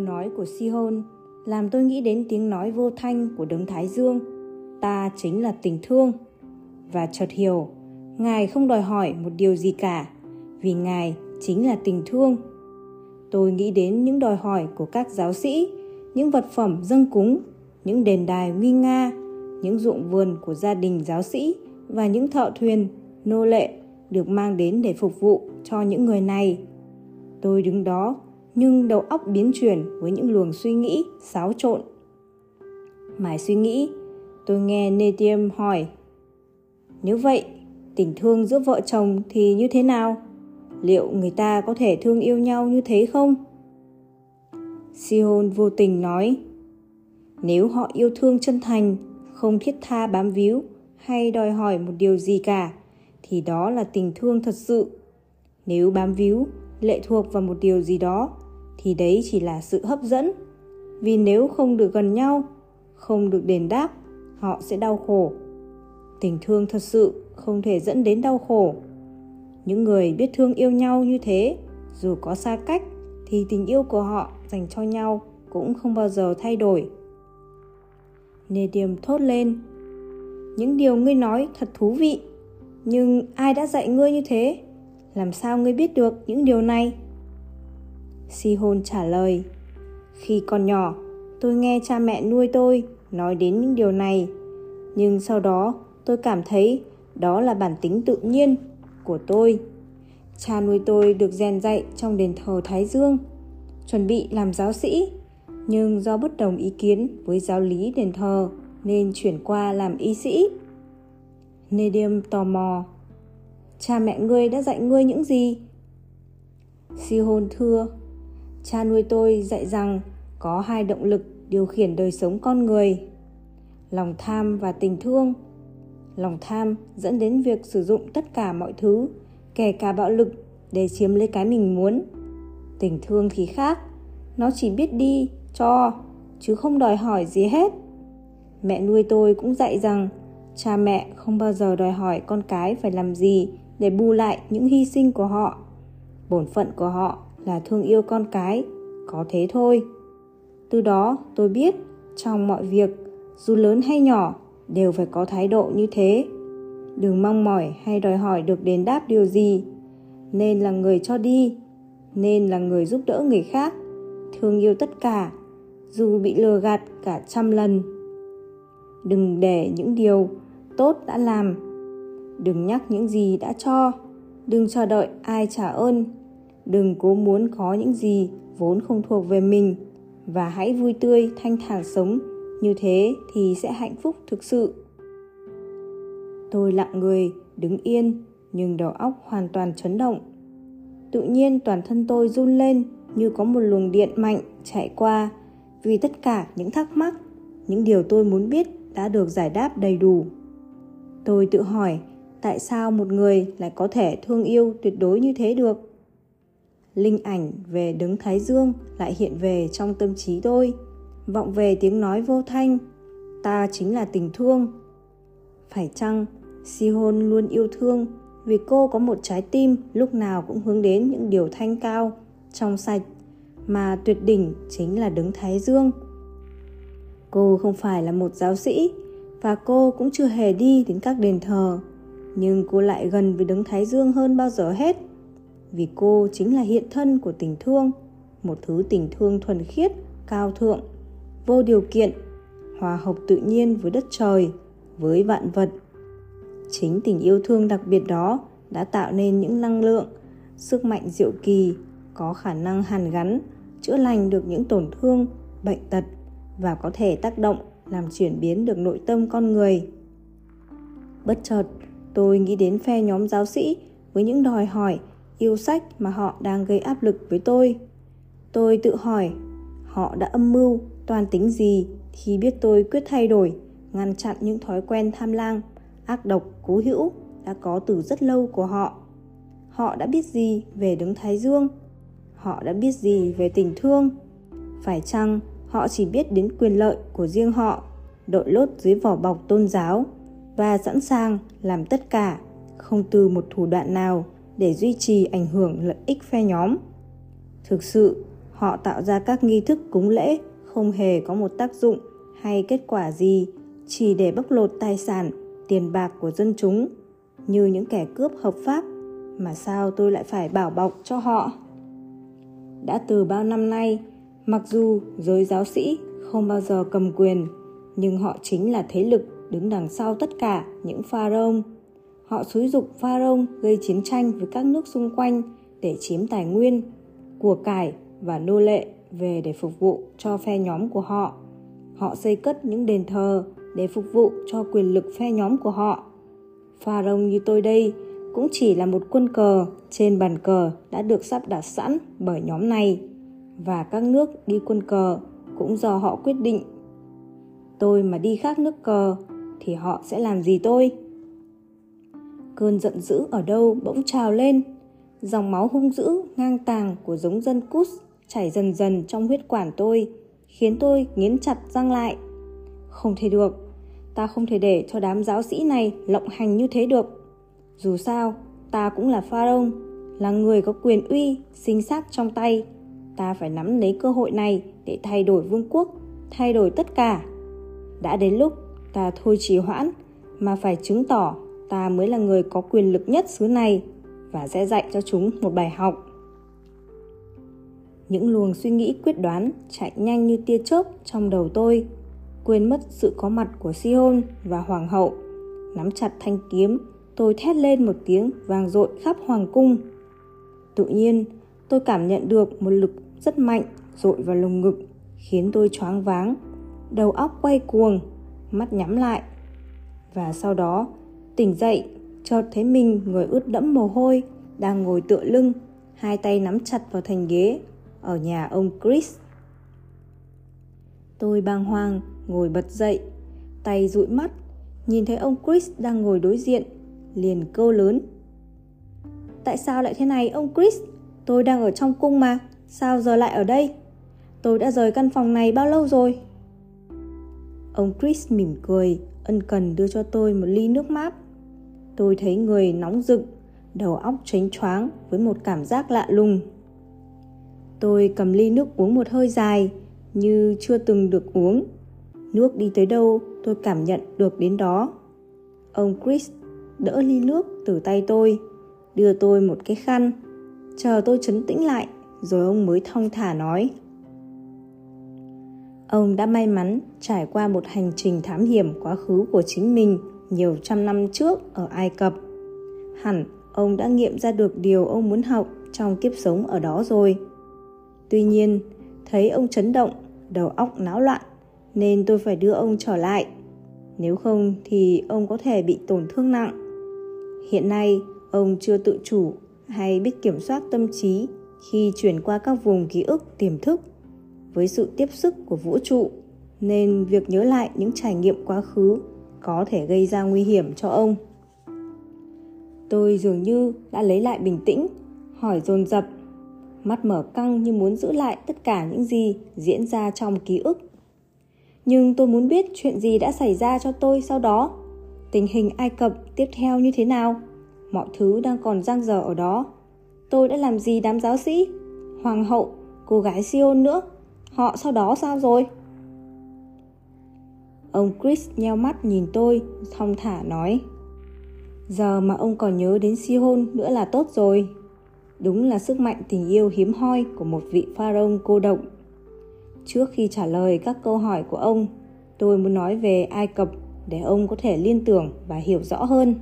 Câu nói của Sihon làm tôi nghĩ đến tiếng nói vô thanh của đấng Thái Dương. Ta chính là tình thương. Và chợt hiểu, Ngài không đòi hỏi một điều gì cả, vì Ngài chính là tình thương. Tôi nghĩ đến những đòi hỏi của các giáo sĩ, những vật phẩm dâng cúng, những đền đài nguy nga, những ruộng vườn của gia đình giáo sĩ và những thợ thuyền, nô lệ được mang đến để phục vụ cho những người này. Tôi đứng đó nhưng đầu óc biến chuyển với những luồng suy nghĩ xáo trộn. Mãi suy nghĩ, tôi nghe Netium hỏi Nếu vậy, tình thương giữa vợ chồng thì như thế nào? Liệu người ta có thể thương yêu nhau như thế không? Sihon vô tình nói Nếu họ yêu thương chân thành, không thiết tha bám víu hay đòi hỏi một điều gì cả, thì đó là tình thương thật sự. Nếu bám víu, lệ thuộc vào một điều gì đó thì đấy chỉ là sự hấp dẫn. Vì nếu không được gần nhau, không được đền đáp, họ sẽ đau khổ. Tình thương thật sự không thể dẫn đến đau khổ. Những người biết thương yêu nhau như thế, dù có xa cách, thì tình yêu của họ dành cho nhau cũng không bao giờ thay đổi. Nê điềm thốt lên, những điều ngươi nói thật thú vị, nhưng ai đã dạy ngươi như thế? Làm sao ngươi biết được những điều này? Sihon trả lời Khi còn nhỏ, tôi nghe cha mẹ nuôi tôi nói đến những điều này. Nhưng sau đó tôi cảm thấy đó là bản tính tự nhiên của tôi. Cha nuôi tôi được rèn dạy trong đền thờ Thái Dương, chuẩn bị làm giáo sĩ, nhưng do bất đồng ý kiến với giáo lý đền thờ nên chuyển qua làm y sĩ. Nedium tò mò. Cha mẹ ngươi đã dạy ngươi những gì? Si hôn thưa, Cha nuôi tôi dạy rằng có hai động lực điều khiển đời sống con người. Lòng tham và tình thương. Lòng tham dẫn đến việc sử dụng tất cả mọi thứ, kể cả bạo lực để chiếm lấy cái mình muốn. Tình thương thì khác, nó chỉ biết đi, cho, chứ không đòi hỏi gì hết. Mẹ nuôi tôi cũng dạy rằng cha mẹ không bao giờ đòi hỏi con cái phải làm gì để bù lại những hy sinh của họ. Bổn phận của họ là thương yêu con cái, có thế thôi. Từ đó, tôi biết trong mọi việc, dù lớn hay nhỏ, đều phải có thái độ như thế. Đừng mong mỏi hay đòi hỏi được đền đáp điều gì. Nên là người cho đi, nên là người giúp đỡ người khác, thương yêu tất cả, dù bị lừa gạt cả trăm lần. Đừng để những điều tốt đã làm. Đừng nhắc những gì đã cho. Đừng chờ đợi ai trả ơn đừng cố muốn có những gì vốn không thuộc về mình. Và hãy vui tươi, thanh thản sống. Như thế thì sẽ hạnh phúc thực sự. Tôi lặng người, đứng yên, nhưng đầu óc hoàn toàn chấn động. Tự nhiên toàn thân tôi run lên như có một luồng điện mạnh chạy qua. Vì tất cả những thắc mắc, những điều tôi muốn biết đã được giải đáp đầy đủ. Tôi tự hỏi, tại sao một người lại có thể thương yêu tuyệt đối như thế được? Linh ảnh về đứng Thái Dương lại hiện về trong tâm trí tôi, vọng về tiếng nói vô thanh, ta chính là tình thương. Phải chăng Sihon luôn yêu thương vì cô có một trái tim lúc nào cũng hướng đến những điều thanh cao, trong sạch, mà tuyệt đỉnh chính là đứng Thái Dương. Cô không phải là một giáo sĩ và cô cũng chưa hề đi đến các đền thờ, nhưng cô lại gần với đứng Thái Dương hơn bao giờ hết vì cô chính là hiện thân của tình thương, một thứ tình thương thuần khiết, cao thượng, vô điều kiện, hòa hợp tự nhiên với đất trời, với vạn vật. Chính tình yêu thương đặc biệt đó đã tạo nên những năng lượng, sức mạnh diệu kỳ, có khả năng hàn gắn, chữa lành được những tổn thương, bệnh tật và có thể tác động, làm chuyển biến được nội tâm con người. Bất chợt, tôi nghĩ đến phe nhóm giáo sĩ với những đòi hỏi yêu sách mà họ đang gây áp lực với tôi. Tôi tự hỏi, họ đã âm mưu, toàn tính gì khi biết tôi quyết thay đổi, ngăn chặn những thói quen tham lam, ác độc, cố hữu đã có từ rất lâu của họ. Họ đã biết gì về đứng thái dương? Họ đã biết gì về tình thương? Phải chăng họ chỉ biết đến quyền lợi của riêng họ, đội lốt dưới vỏ bọc tôn giáo và sẵn sàng làm tất cả không từ một thủ đoạn nào? Để duy trì ảnh hưởng lợi ích phe nhóm. Thực sự, Họ tạo ra các nghi thức cúng lễ không hề có một tác dụng hay kết quả gì, chỉ để bóc lột tài sản, tiền bạc của dân chúng như những kẻ cướp hợp pháp mà sao tôi lại phải bảo bọc cho họ? Đã từ bao năm nay, mặc dù giới giáo sĩ không bao giờ cầm quyền, nhưng họ chính là thế lực đứng đằng sau tất cả những pha rông. Họ xúi dục pharaoh gây chiến tranh với các nước xung quanh để chiếm tài nguyên, của cải và nô lệ về để phục vụ cho phe nhóm của họ. Họ xây cất những đền thờ để phục vụ cho quyền lực phe nhóm của họ. Pharaoh như tôi đây cũng chỉ là một quân cờ trên bàn cờ đã được sắp đặt sẵn bởi nhóm này và các nước đi quân cờ cũng do họ quyết định. Tôi mà đi khác nước cờ thì họ sẽ làm gì tôi? Cơn giận dữ ở đâu bỗng trào lên, dòng máu hung dữ ngang tàng của giống dân Cus chảy dần dần trong huyết quản tôi, khiến tôi nghiến chặt răng lại. Không thể được, ta không thể để cho đám giáo sĩ này lộng hành như thế được. Dù sao, ta cũng là pharaoh, là người có quyền uy, sinh sát trong tay. Ta phải nắm lấy cơ hội này để thay đổi vương quốc, thay đổi tất cả. Đã đến lúc ta thôi trì hoãn, mà phải chứng tỏ ta mới là người có quyền lực nhất xứ này và sẽ dạy cho chúng một bài học. Những luồng suy nghĩ quyết đoán chạy nhanh như tia chớp trong đầu tôi, quên mất sự có mặt của Sion và Hoàng hậu. Nắm chặt thanh kiếm, tôi thét lên một tiếng vang dội khắp hoàng cung. Tự nhiên, tôi cảm nhận được một lực rất mạnh dội vào lồng ngực, khiến tôi choáng váng, đầu óc quay cuồng, mắt nhắm lại. Và sau đó, tỉnh dậy, chợt thấy mình người ướt đẫm mồ hôi, đang ngồi tựa lưng, hai tay nắm chặt vào thành ghế ở nhà ông Chris. Tôi bàng hoàng ngồi bật dậy, tay dụi mắt, nhìn thấy ông Chris đang ngồi đối diện, liền câu lớn. Tại sao lại thế này ông Chris? Tôi đang ở trong cung mà, sao giờ lại ở đây? Tôi đã rời căn phòng này bao lâu rồi? Ông Chris mỉm cười, ân cần đưa cho tôi một ly nước mát. Tôi thấy người nóng rực, đầu óc tránh choáng với một cảm giác lạ lùng. Tôi cầm ly nước uống một hơi dài, như chưa từng được uống. Nước đi tới đâu, tôi cảm nhận được đến đó. Ông Chris đỡ ly nước từ tay tôi, đưa tôi một cái khăn. Chờ tôi chấn tĩnh lại, rồi ông mới thong thả nói. Ông đã may mắn trải qua một hành trình thám hiểm quá khứ của chính mình nhiều trăm năm trước ở Ai Cập. Hẳn ông đã nghiệm ra được điều ông muốn học trong kiếp sống ở đó rồi. Tuy nhiên, thấy ông chấn động, đầu óc náo loạn, nên tôi phải đưa ông trở lại. Nếu không thì ông có thể bị tổn thương nặng. Hiện nay, ông chưa tự chủ hay biết kiểm soát tâm trí khi chuyển qua các vùng ký ức tiềm thức với sự tiếp sức của vũ trụ nên việc nhớ lại những trải nghiệm quá khứ có thể gây ra nguy hiểm cho ông. Tôi dường như đã lấy lại bình tĩnh, hỏi dồn dập, mắt mở căng như muốn giữ lại tất cả những gì diễn ra trong ký ức. Nhưng tôi muốn biết chuyện gì đã xảy ra cho tôi sau đó, tình hình ai cập tiếp theo như thế nào, mọi thứ đang còn giang dở ở đó. Tôi đã làm gì đám giáo sĩ, hoàng hậu, cô gái siôn nữa, họ sau đó sao rồi? Ông chris nheo mắt nhìn tôi, thong thả nói. Giờ mà ông còn nhớ đến si hôn nữa là tốt rồi. Đúng là sức mạnh tình yêu hiếm hoi của một vị pharaoh cô độc. Trước khi trả lời các câu hỏi của ông, tôi muốn nói về ai cập để ông có thể liên tưởng và hiểu rõ hơn.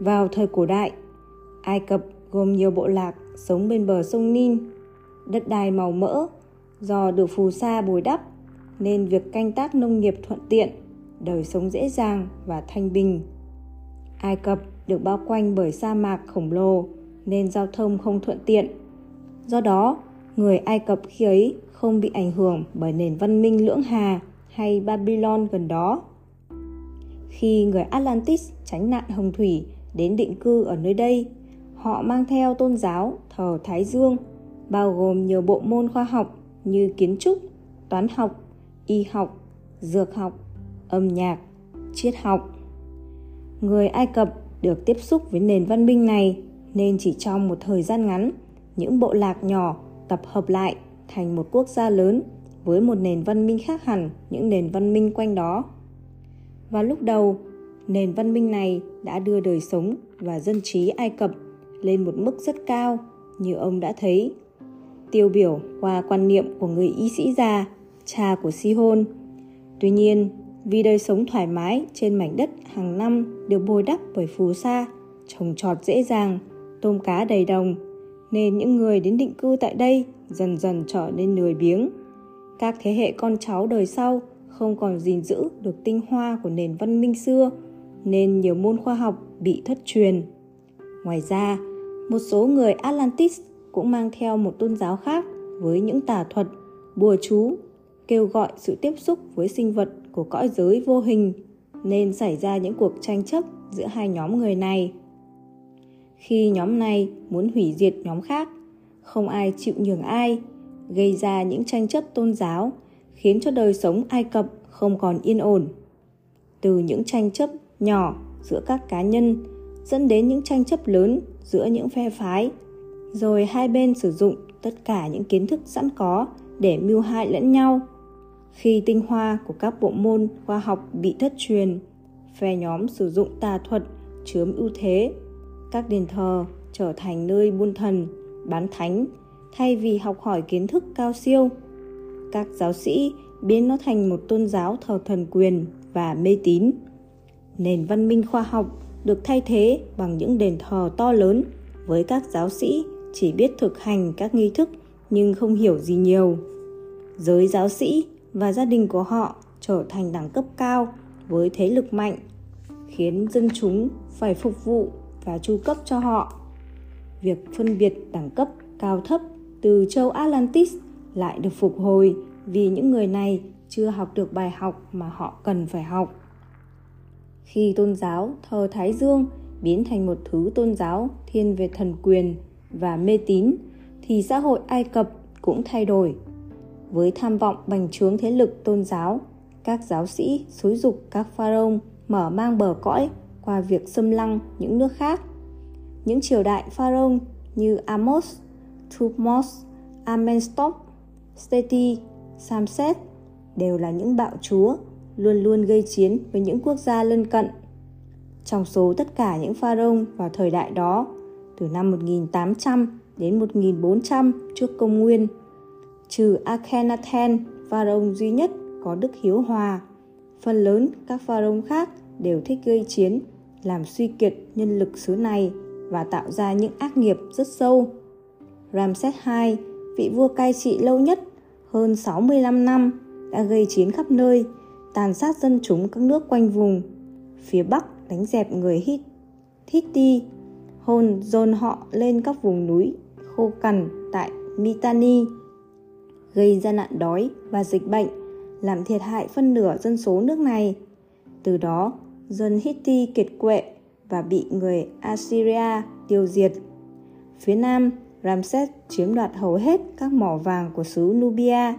Vào thời cổ đại, ai cập gồm nhiều bộ lạc sống bên bờ sông nin, đất đai màu mỡ do được phù sa bồi đắp nên việc canh tác nông nghiệp thuận tiện, đời sống dễ dàng và thanh bình. Ai Cập được bao quanh bởi sa mạc khổng lồ nên giao thông không thuận tiện. Do đó, người Ai Cập khi ấy không bị ảnh hưởng bởi nền văn minh lưỡng hà hay Babylon gần đó. Khi người Atlantis tránh nạn hồng thủy đến định cư ở nơi đây, họ mang theo tôn giáo thờ Thái Dương, bao gồm nhiều bộ môn khoa học như kiến trúc, toán học, y học, dược học, âm nhạc, triết học. Người Ai Cập được tiếp xúc với nền văn minh này nên chỉ trong một thời gian ngắn, những bộ lạc nhỏ tập hợp lại thành một quốc gia lớn với một nền văn minh khác hẳn những nền văn minh quanh đó. Và lúc đầu, nền văn minh này đã đưa đời sống và dân trí Ai Cập lên một mức rất cao như ông đã thấy. Tiêu biểu qua quan niệm của người y sĩ già, cha của Sihon. Tuy nhiên, vì đời sống thoải mái trên mảnh đất hàng năm được bồi đắp bởi phù sa, trồng trọt dễ dàng, tôm cá đầy đồng, nên những người đến định cư tại đây dần dần trở nên lười biếng. Các thế hệ con cháu đời sau không còn gìn giữ được tinh hoa của nền văn minh xưa, nên nhiều môn khoa học bị thất truyền. Ngoài ra, một số người Atlantis cũng mang theo một tôn giáo khác với những tà thuật, bùa chú, kêu gọi sự tiếp xúc với sinh vật của cõi giới vô hình nên xảy ra những cuộc tranh chấp giữa hai nhóm người này. Khi nhóm này muốn hủy diệt nhóm khác, không ai chịu nhường ai, gây ra những tranh chấp tôn giáo, khiến cho đời sống Ai Cập không còn yên ổn. Từ những tranh chấp nhỏ giữa các cá nhân dẫn đến những tranh chấp lớn giữa những phe phái, rồi hai bên sử dụng tất cả những kiến thức sẵn có để mưu hại lẫn nhau khi tinh hoa của các bộ môn khoa học bị thất truyền, phe nhóm sử dụng tà thuật chiếm ưu thế. Các đền thờ trở thành nơi buôn thần, bán thánh thay vì học hỏi kiến thức cao siêu. Các giáo sĩ biến nó thành một tôn giáo thờ thần quyền và mê tín. Nền văn minh khoa học được thay thế bằng những đền thờ to lớn với các giáo sĩ chỉ biết thực hành các nghi thức nhưng không hiểu gì nhiều. Giới giáo sĩ và gia đình của họ trở thành đẳng cấp cao với thế lực mạnh, khiến dân chúng phải phục vụ và chu cấp cho họ. Việc phân biệt đẳng cấp cao thấp từ châu atlantis lại được phục hồi vì những người này chưa học được bài học mà họ cần phải học. Khi tôn giáo thờ thái dương biến thành một thứ tôn giáo thiên về thần quyền và mê tín, thì xã hội ai cập cũng thay đổi với tham vọng bành trướng thế lực tôn giáo, các giáo sĩ xúi dục các pharaoh mở mang bờ cõi qua việc xâm lăng những nước khác. Những triều đại pharaoh như Amos, Thutmose, Amenstop, Seti, Samset đều là những bạo chúa luôn luôn gây chiến với những quốc gia lân cận. Trong số tất cả những pharaoh vào thời đại đó, từ năm 1800 đến 1400 trước công nguyên, trừ Akhenaten, pharaoh duy nhất có đức hiếu hòa. Phần lớn các pharaoh khác đều thích gây chiến, làm suy kiệt nhân lực xứ này và tạo ra những ác nghiệp rất sâu. Ramses II, vị vua cai trị lâu nhất, hơn 65 năm, đã gây chiến khắp nơi, tàn sát dân chúng các nước quanh vùng. Phía Bắc đánh dẹp người Hit, Hitti, hồn dồn họ lên các vùng núi khô cằn tại Mitanni, gây ra nạn đói và dịch bệnh, làm thiệt hại phân nửa dân số nước này. Từ đó, dân Hitti kiệt quệ và bị người Assyria tiêu diệt. Phía Nam, Ramses chiếm đoạt hầu hết các mỏ vàng của xứ Nubia,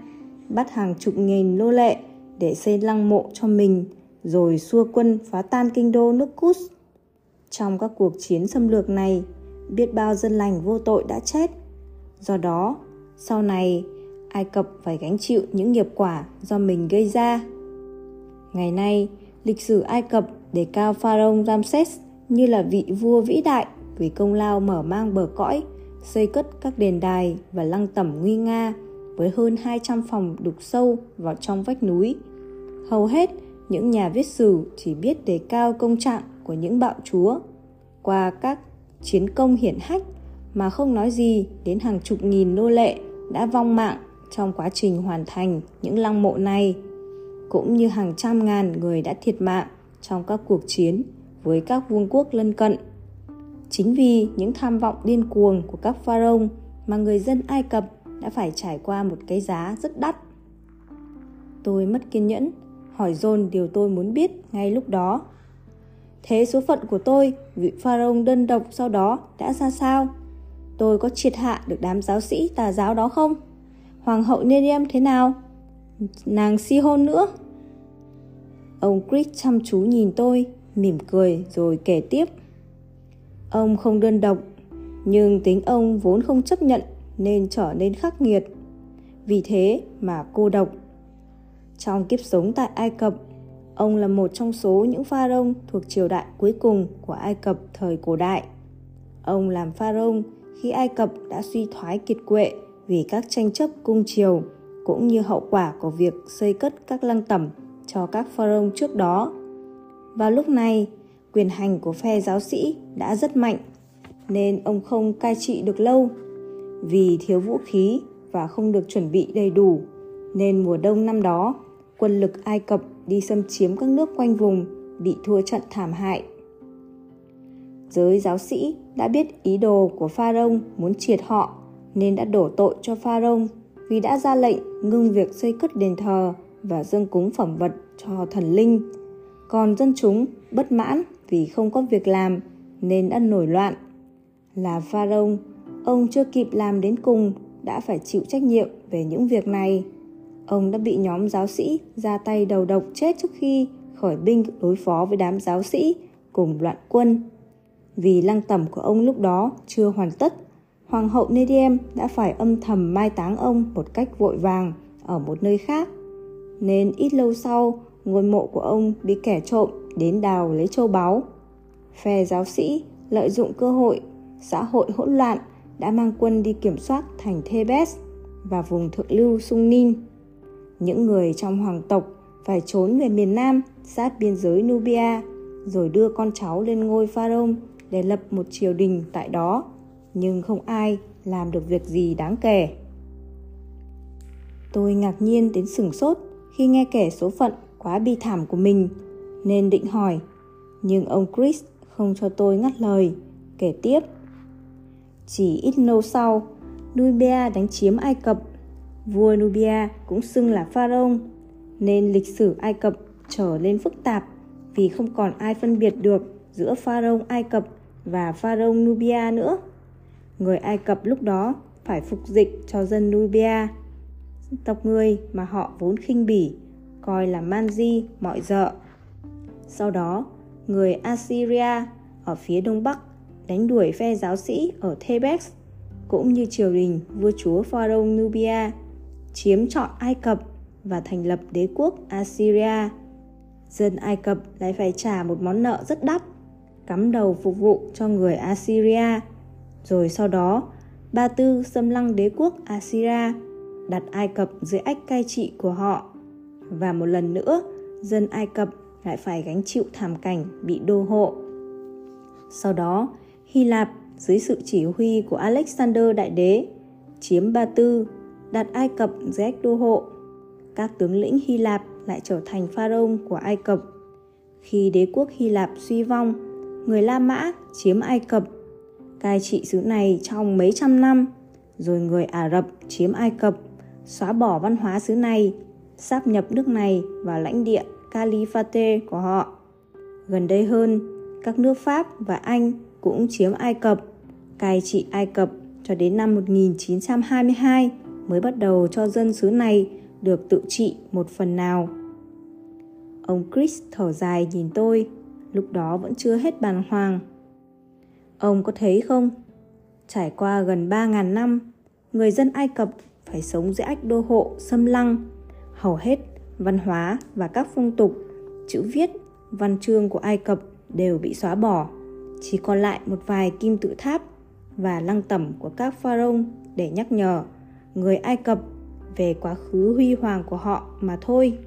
bắt hàng chục nghìn nô lệ để xây lăng mộ cho mình, rồi xua quân phá tan kinh đô nước Cus. Trong các cuộc chiến xâm lược này, biết bao dân lành vô tội đã chết. Do đó, sau này Ai Cập phải gánh chịu những nghiệp quả do mình gây ra. Ngày nay, lịch sử Ai Cập đề cao Pharaoh Ramses như là vị vua vĩ đại vì công lao mở mang bờ cõi, xây cất các đền đài và lăng tẩm nguy nga với hơn 200 phòng đục sâu vào trong vách núi. Hầu hết những nhà viết sử chỉ biết đề cao công trạng của những bạo chúa qua các chiến công hiển hách mà không nói gì đến hàng chục nghìn nô lệ đã vong mạng trong quá trình hoàn thành những lăng mộ này cũng như hàng trăm ngàn người đã thiệt mạng trong các cuộc chiến với các vương quốc lân cận. Chính vì những tham vọng điên cuồng của các pharaoh mà người dân Ai Cập đã phải trải qua một cái giá rất đắt. Tôi mất kiên nhẫn, hỏi dồn điều tôi muốn biết ngay lúc đó. Thế số phận của tôi, vị pharaoh đơn độc sau đó đã ra sao? Tôi có triệt hạ được đám giáo sĩ tà giáo đó không? Hoàng hậu Neriam thế nào? Nàng si hôn nữa. Ông Chris chăm chú nhìn tôi, mỉm cười rồi kể tiếp. Ông không đơn độc, nhưng tính ông vốn không chấp nhận nên trở nên khắc nghiệt. vì thế mà cô độc. Trong kiếp sống tại Ai Cập, ông là một trong số những pharaoh thuộc triều đại cuối cùng của Ai Cập thời cổ đại. Ông làm pharaoh khi Ai Cập đã suy thoái kiệt quệ vì các tranh chấp cung triều cũng như hậu quả của việc xây cất các lăng tẩm cho các pharaoh trước đó. Vào lúc này, quyền hành của phe giáo sĩ đã rất mạnh nên ông không cai trị được lâu. Vì thiếu vũ khí và không được chuẩn bị đầy đủ nên mùa đông năm đó, quân lực Ai Cập đi xâm chiếm các nước quanh vùng bị thua trận thảm hại. Giới giáo sĩ đã biết ý đồ của Pharaoh muốn triệt họ nên đã đổ tội cho Pharaoh vì đã ra lệnh ngưng việc xây cất đền thờ và dâng cúng phẩm vật cho thần linh. Còn dân chúng bất mãn vì không có việc làm nên đã nổi loạn. Là Pharaoh, ông chưa kịp làm đến cùng đã phải chịu trách nhiệm về những việc này. Ông đã bị nhóm giáo sĩ ra tay đầu độc chết trước khi khởi binh đối phó với đám giáo sĩ cùng loạn quân. Vì lăng tẩm của ông lúc đó chưa hoàn tất, Hoàng hậu Nediem đã phải âm thầm mai táng ông một cách vội vàng ở một nơi khác. Nên ít lâu sau, ngôi mộ của ông bị kẻ trộm đến đào lấy châu báu. Phe giáo sĩ lợi dụng cơ hội xã hội hỗn loạn đã mang quân đi kiểm soát thành Thebes và vùng thượng lưu Sung Nin. Những người trong hoàng tộc phải trốn về miền Nam sát biên giới Nubia rồi đưa con cháu lên ngôi Pharaoh để lập một triều đình tại đó, nhưng không ai làm được việc gì đáng kể. Tôi ngạc nhiên đến sửng sốt khi nghe kể số phận quá bi thảm của mình, nên định hỏi, nhưng ông Chris không cho tôi ngắt lời, kể tiếp. Chỉ ít lâu sau, Nubia đánh chiếm Ai Cập. Vua Nubia cũng xưng là Pharaoh, nên lịch sử Ai Cập trở lên phức tạp vì không còn ai phân biệt được giữa Pharaoh Ai Cập và Pharaoh Nubia nữa. Người Ai Cập lúc đó phải phục dịch cho dân Nubia, tộc người mà họ vốn khinh bỉ, coi là manji mọi dợ. Sau đó, người Assyria ở phía đông bắc đánh đuổi phe giáo sĩ ở Thebes cũng như triều đình vua chúa Pharaoh Nubia chiếm trọn Ai Cập và thành lập đế quốc Assyria. Dân Ai Cập lại phải trả một món nợ rất đắt, cắm đầu phục vụ cho người Assyria. Rồi sau đó, Ba Tư xâm lăng đế quốc Assyria, đặt Ai Cập dưới ách cai trị của họ. Và một lần nữa, dân Ai Cập lại phải gánh chịu thảm cảnh bị đô hộ. Sau đó, Hy Lạp dưới sự chỉ huy của Alexander Đại Đế chiếm Ba Tư, đặt Ai Cập dưới ách đô hộ. Các tướng lĩnh Hy Lạp lại trở thành pharaoh của Ai Cập. Khi đế quốc Hy Lạp suy vong, người La Mã chiếm Ai Cập, cai trị xứ này trong mấy trăm năm, rồi người Ả Rập chiếm Ai Cập, xóa bỏ văn hóa xứ này, sáp nhập nước này vào lãnh địa Caliphate của họ. Gần đây hơn, các nước Pháp và Anh cũng chiếm Ai Cập, cai trị Ai Cập cho đến năm 1922 mới bắt đầu cho dân xứ này được tự trị một phần nào. Ông Chris thở dài nhìn tôi, lúc đó vẫn chưa hết bàng hoàng. Ông có thấy không? Trải qua gần 3.000 năm, người dân Ai Cập phải sống dưới ách đô hộ xâm lăng. Hầu hết văn hóa và các phong tục, chữ viết, văn chương của Ai Cập đều bị xóa bỏ. Chỉ còn lại một vài kim tự tháp và lăng tẩm của các pharaoh để nhắc nhở người Ai Cập về quá khứ huy hoàng của họ mà thôi.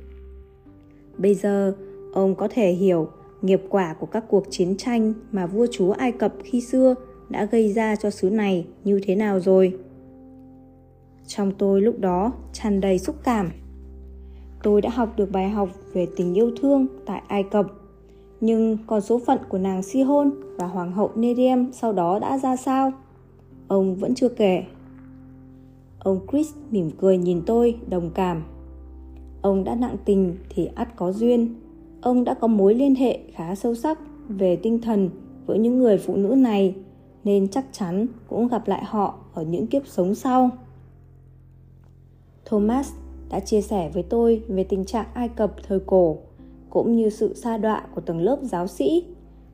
Bây giờ, ông có thể hiểu nghiệp quả của các cuộc chiến tranh mà vua chúa Ai Cập khi xưa đã gây ra cho xứ này như thế nào rồi. Trong tôi lúc đó tràn đầy xúc cảm. Tôi đã học được bài học về tình yêu thương tại Ai Cập. Nhưng còn số phận của nàng Si Hôn và hoàng hậu Neriem sau đó đã ra sao? Ông vẫn chưa kể. Ông Chris mỉm cười nhìn tôi, đồng cảm. Ông đã nặng tình thì ắt có duyên. Ông đã có mối liên hệ khá sâu sắc về tinh thần với những người phụ nữ này, nên chắc chắn cũng gặp lại họ ở những kiếp sống sau. Thomas đã chia sẻ với tôi về tình trạng Ai Cập thời cổ, cũng như sự sa đọa của tầng lớp giáo sĩ.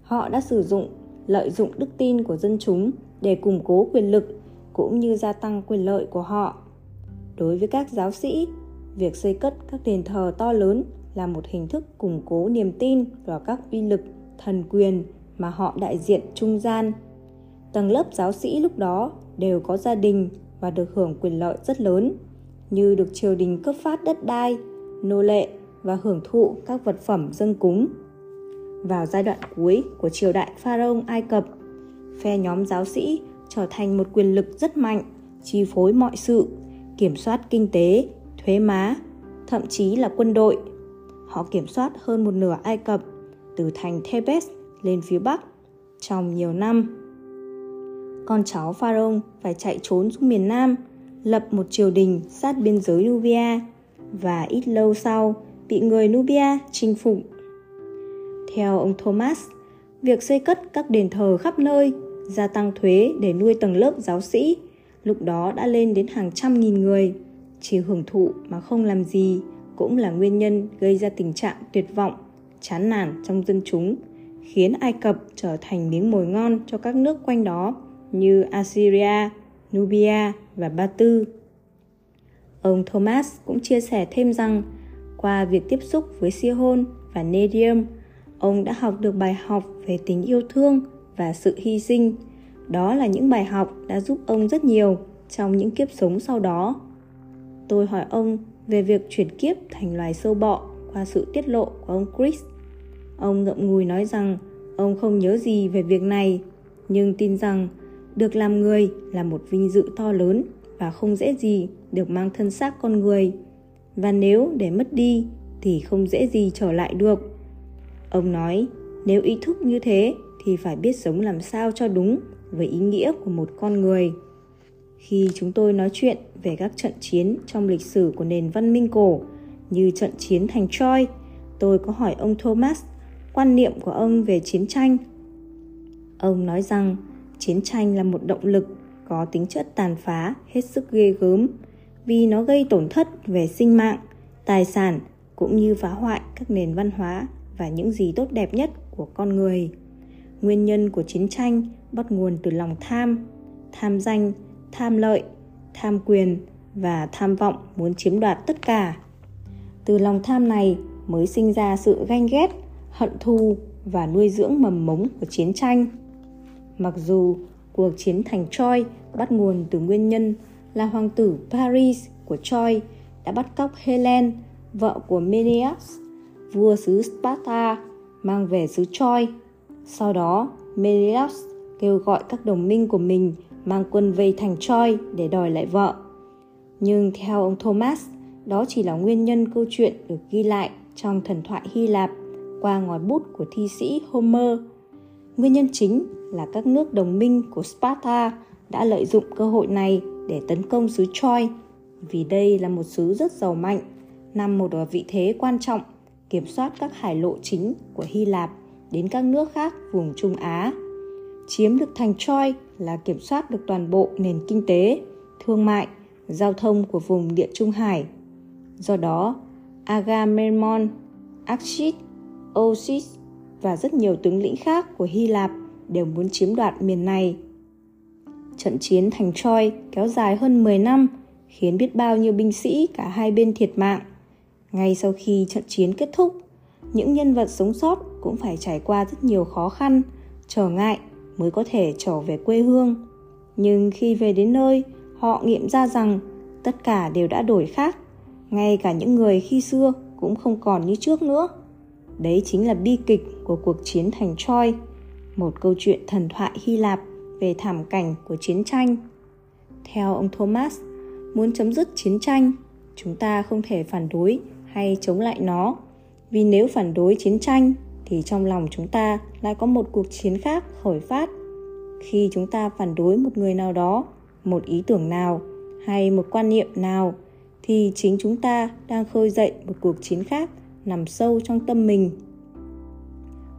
Họ đã sử dụng lợi dụng đức tin của dân chúng để củng cố quyền lực cũng như gia tăng quyền lợi của họ. Đối với các giáo sĩ, việc xây cất các đền thờ to lớn là một hình thức củng cố niềm tin vào các uy lực, thần quyền mà họ đại diện trung gian. Tầng lớp giáo sĩ lúc đó đều có gia đình và được hưởng quyền lợi rất lớn, như được triều đình cấp phát đất đai, nô lệ và hưởng thụ các vật phẩm dâng cúng. Vào giai đoạn cuối của triều đại Pharaoh Ai Cập, phe nhóm giáo sĩ trở thành một quyền lực rất mạnh, chi phối mọi sự, kiểm soát kinh tế, thuế má, thậm chí là quân đội. Họ kiểm soát hơn một nửa Ai Cập, từ thành Thebes lên phía Bắc trong nhiều năm. Con cháu Pharaoh phải chạy trốn xuống miền Nam, lập một triều đình sát biên giới Nubia và ít lâu sau bị người Nubia chinh phục. Theo ông Thomas, việc xây cất các đền thờ khắp nơi, gia tăng thuế để nuôi tầng lớp giáo sĩ, lúc đó đã lên đến hàng trăm nghìn người. Chỉ hưởng thụ mà không làm gì cũng là nguyên nhân gây ra tình trạng tuyệt vọng, chán nản trong dân chúng, khiến Ai Cập trở thành miếng mồi ngon cho các nước quanh đó như Assyria, Nubia và Ba Tư. Ông Thomas cũng chia sẻ thêm rằng qua việc tiếp xúc với Sihon và Nedium, ông đã học được bài học về tình yêu thương và sự hy sinh. Đó là những bài học đã giúp ông rất nhiều trong những kiếp sống sau đó. Tôi hỏi ông về việc chuyển kiếp thành loài sâu bọ qua sự tiết lộ của ông Chris. Ông ngậm ngùi nói rằng ông không nhớ gì về việc này, nhưng tin rằng được làm người là một vinh dự to lớn và không dễ gì được mang thân xác con người. Và nếu để mất đi thì không dễ gì trở lại được. Ông nói, nếu ý thức như thế thì phải biết sống làm sao cho đúng với ý nghĩa của một con người. Khi chúng tôi nói chuyện về các trận chiến trong lịch sử của nền văn minh cổ như trận chiến thành Troy, tôi có hỏi ông Thomas quan niệm của ông về chiến tranh. Ông nói rằng chiến tranh là một động lực có tính chất tàn phá hết sức ghê gớm vì nó gây tổn thất về sinh mạng, tài sản cũng như phá hoại các nền văn hóa và những gì tốt đẹp nhất của con người. Nguyên nhân của chiến tranh bắt nguồn từ lòng tham, tham danh, tham lợi, tham quyền và tham vọng muốn chiếm đoạt tất cả. Từ lòng tham này mới sinh ra sự ganh ghét, hận thù và nuôi dưỡng mầm mống của chiến tranh. Mặc dù cuộc chiến thành Troy bắt nguồn từ nguyên nhân là hoàng tử Paris của Troy đã bắt cóc Helen, vợ của Menelaus, vua xứ Sparta, mang về xứ Troy. Sau đó, Menelaus kêu gọi các đồng minh của mình mang quân vây thành Troy để đòi lại vợ. Nhưng theo ông Thomas, đó chỉ là nguyên nhân câu chuyện được ghi lại trong thần thoại Hy Lạp qua ngòi bút của thi sĩ Homer. Nguyên nhân chính là các nước đồng minh của Sparta đã lợi dụng cơ hội này để tấn công xứ Troy vì đây là một xứ rất giàu mạnh, nằm một ở vị thế quan trọng kiểm soát các hải lộ chính của Hy Lạp đến các nước khác vùng Trung Á. Chiếm được thành Troy là kiểm soát được toàn bộ nền kinh tế, thương mại, giao thông của vùng địa Trung Hải. Do đó, Agamemnon, Axis, Osis và rất nhiều tướng lĩnh khác của Hy Lạp đều muốn chiếm đoạt miền này. Trận chiến thành Troy kéo dài hơn 10 năm, khiến biết bao nhiêu binh sĩ cả hai bên thiệt mạng. Ngay sau khi trận chiến kết thúc, những nhân vật sống sót cũng phải trải qua rất nhiều khó khăn, trở ngại mới có thể trở về quê hương. Nhưng khi về đến nơi, họ nghiệm ra rằng tất cả đều đã đổi khác, ngay cả những người khi xưa cũng không còn như trước nữa. Đấy chính là bi kịch của cuộc chiến thành Troy, một câu chuyện thần thoại Hy Lạp về thảm cảnh của chiến tranh. Theo ông Thomas, muốn chấm dứt chiến tranh, chúng ta không thể phản đối hay chống lại nó, vì nếu phản đối chiến tranh thì trong lòng chúng ta lại có một cuộc chiến khác khởi phát. Khi chúng ta phản đối một người nào đó, một ý tưởng nào hay một quan niệm nào thì chính chúng ta đang khơi dậy một cuộc chiến khác nằm sâu trong tâm mình.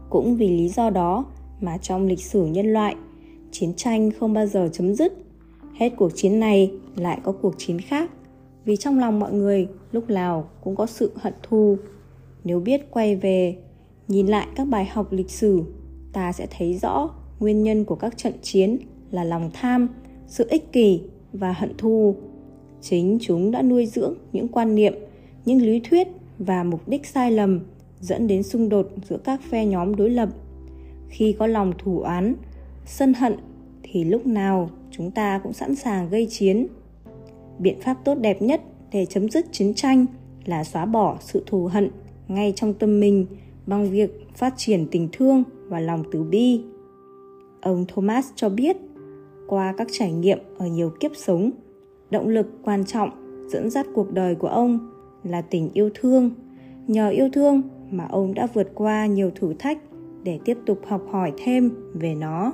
Cũng vì lý do đó mà trong lịch sử nhân loại, chiến tranh không bao giờ chấm dứt. Hết cuộc chiến này lại có cuộc chiến khác, vì trong lòng mọi người lúc nào cũng có sự hận thù. Nếu biết quay về, nhìn lại các bài học lịch sử, ta sẽ thấy rõ nguyên nhân của các trận chiến là lòng tham, sự ích kỷ và hận thù. chính chúng đã nuôi dưỡng những quan niệm những lý thuyết và mục đích sai lầm dẫn đến xung đột giữa các phe nhóm đối lập khi có lòng thù oán sân hận thì lúc nào chúng ta cũng sẵn sàng gây chiến biện pháp tốt đẹp nhất để chấm dứt chiến tranh là xóa bỏ sự thù hận ngay trong tâm mình bằng việc phát triển tình thương và lòng từ bi. Ông thomas cho biết, qua các trải nghiệm ở nhiều kiếp sống, động lực quan trọng dẫn dắt cuộc đời của ông là tình yêu thương. Nhờ yêu thương mà ông đã vượt qua nhiều thử thách để tiếp tục học hỏi thêm về nó.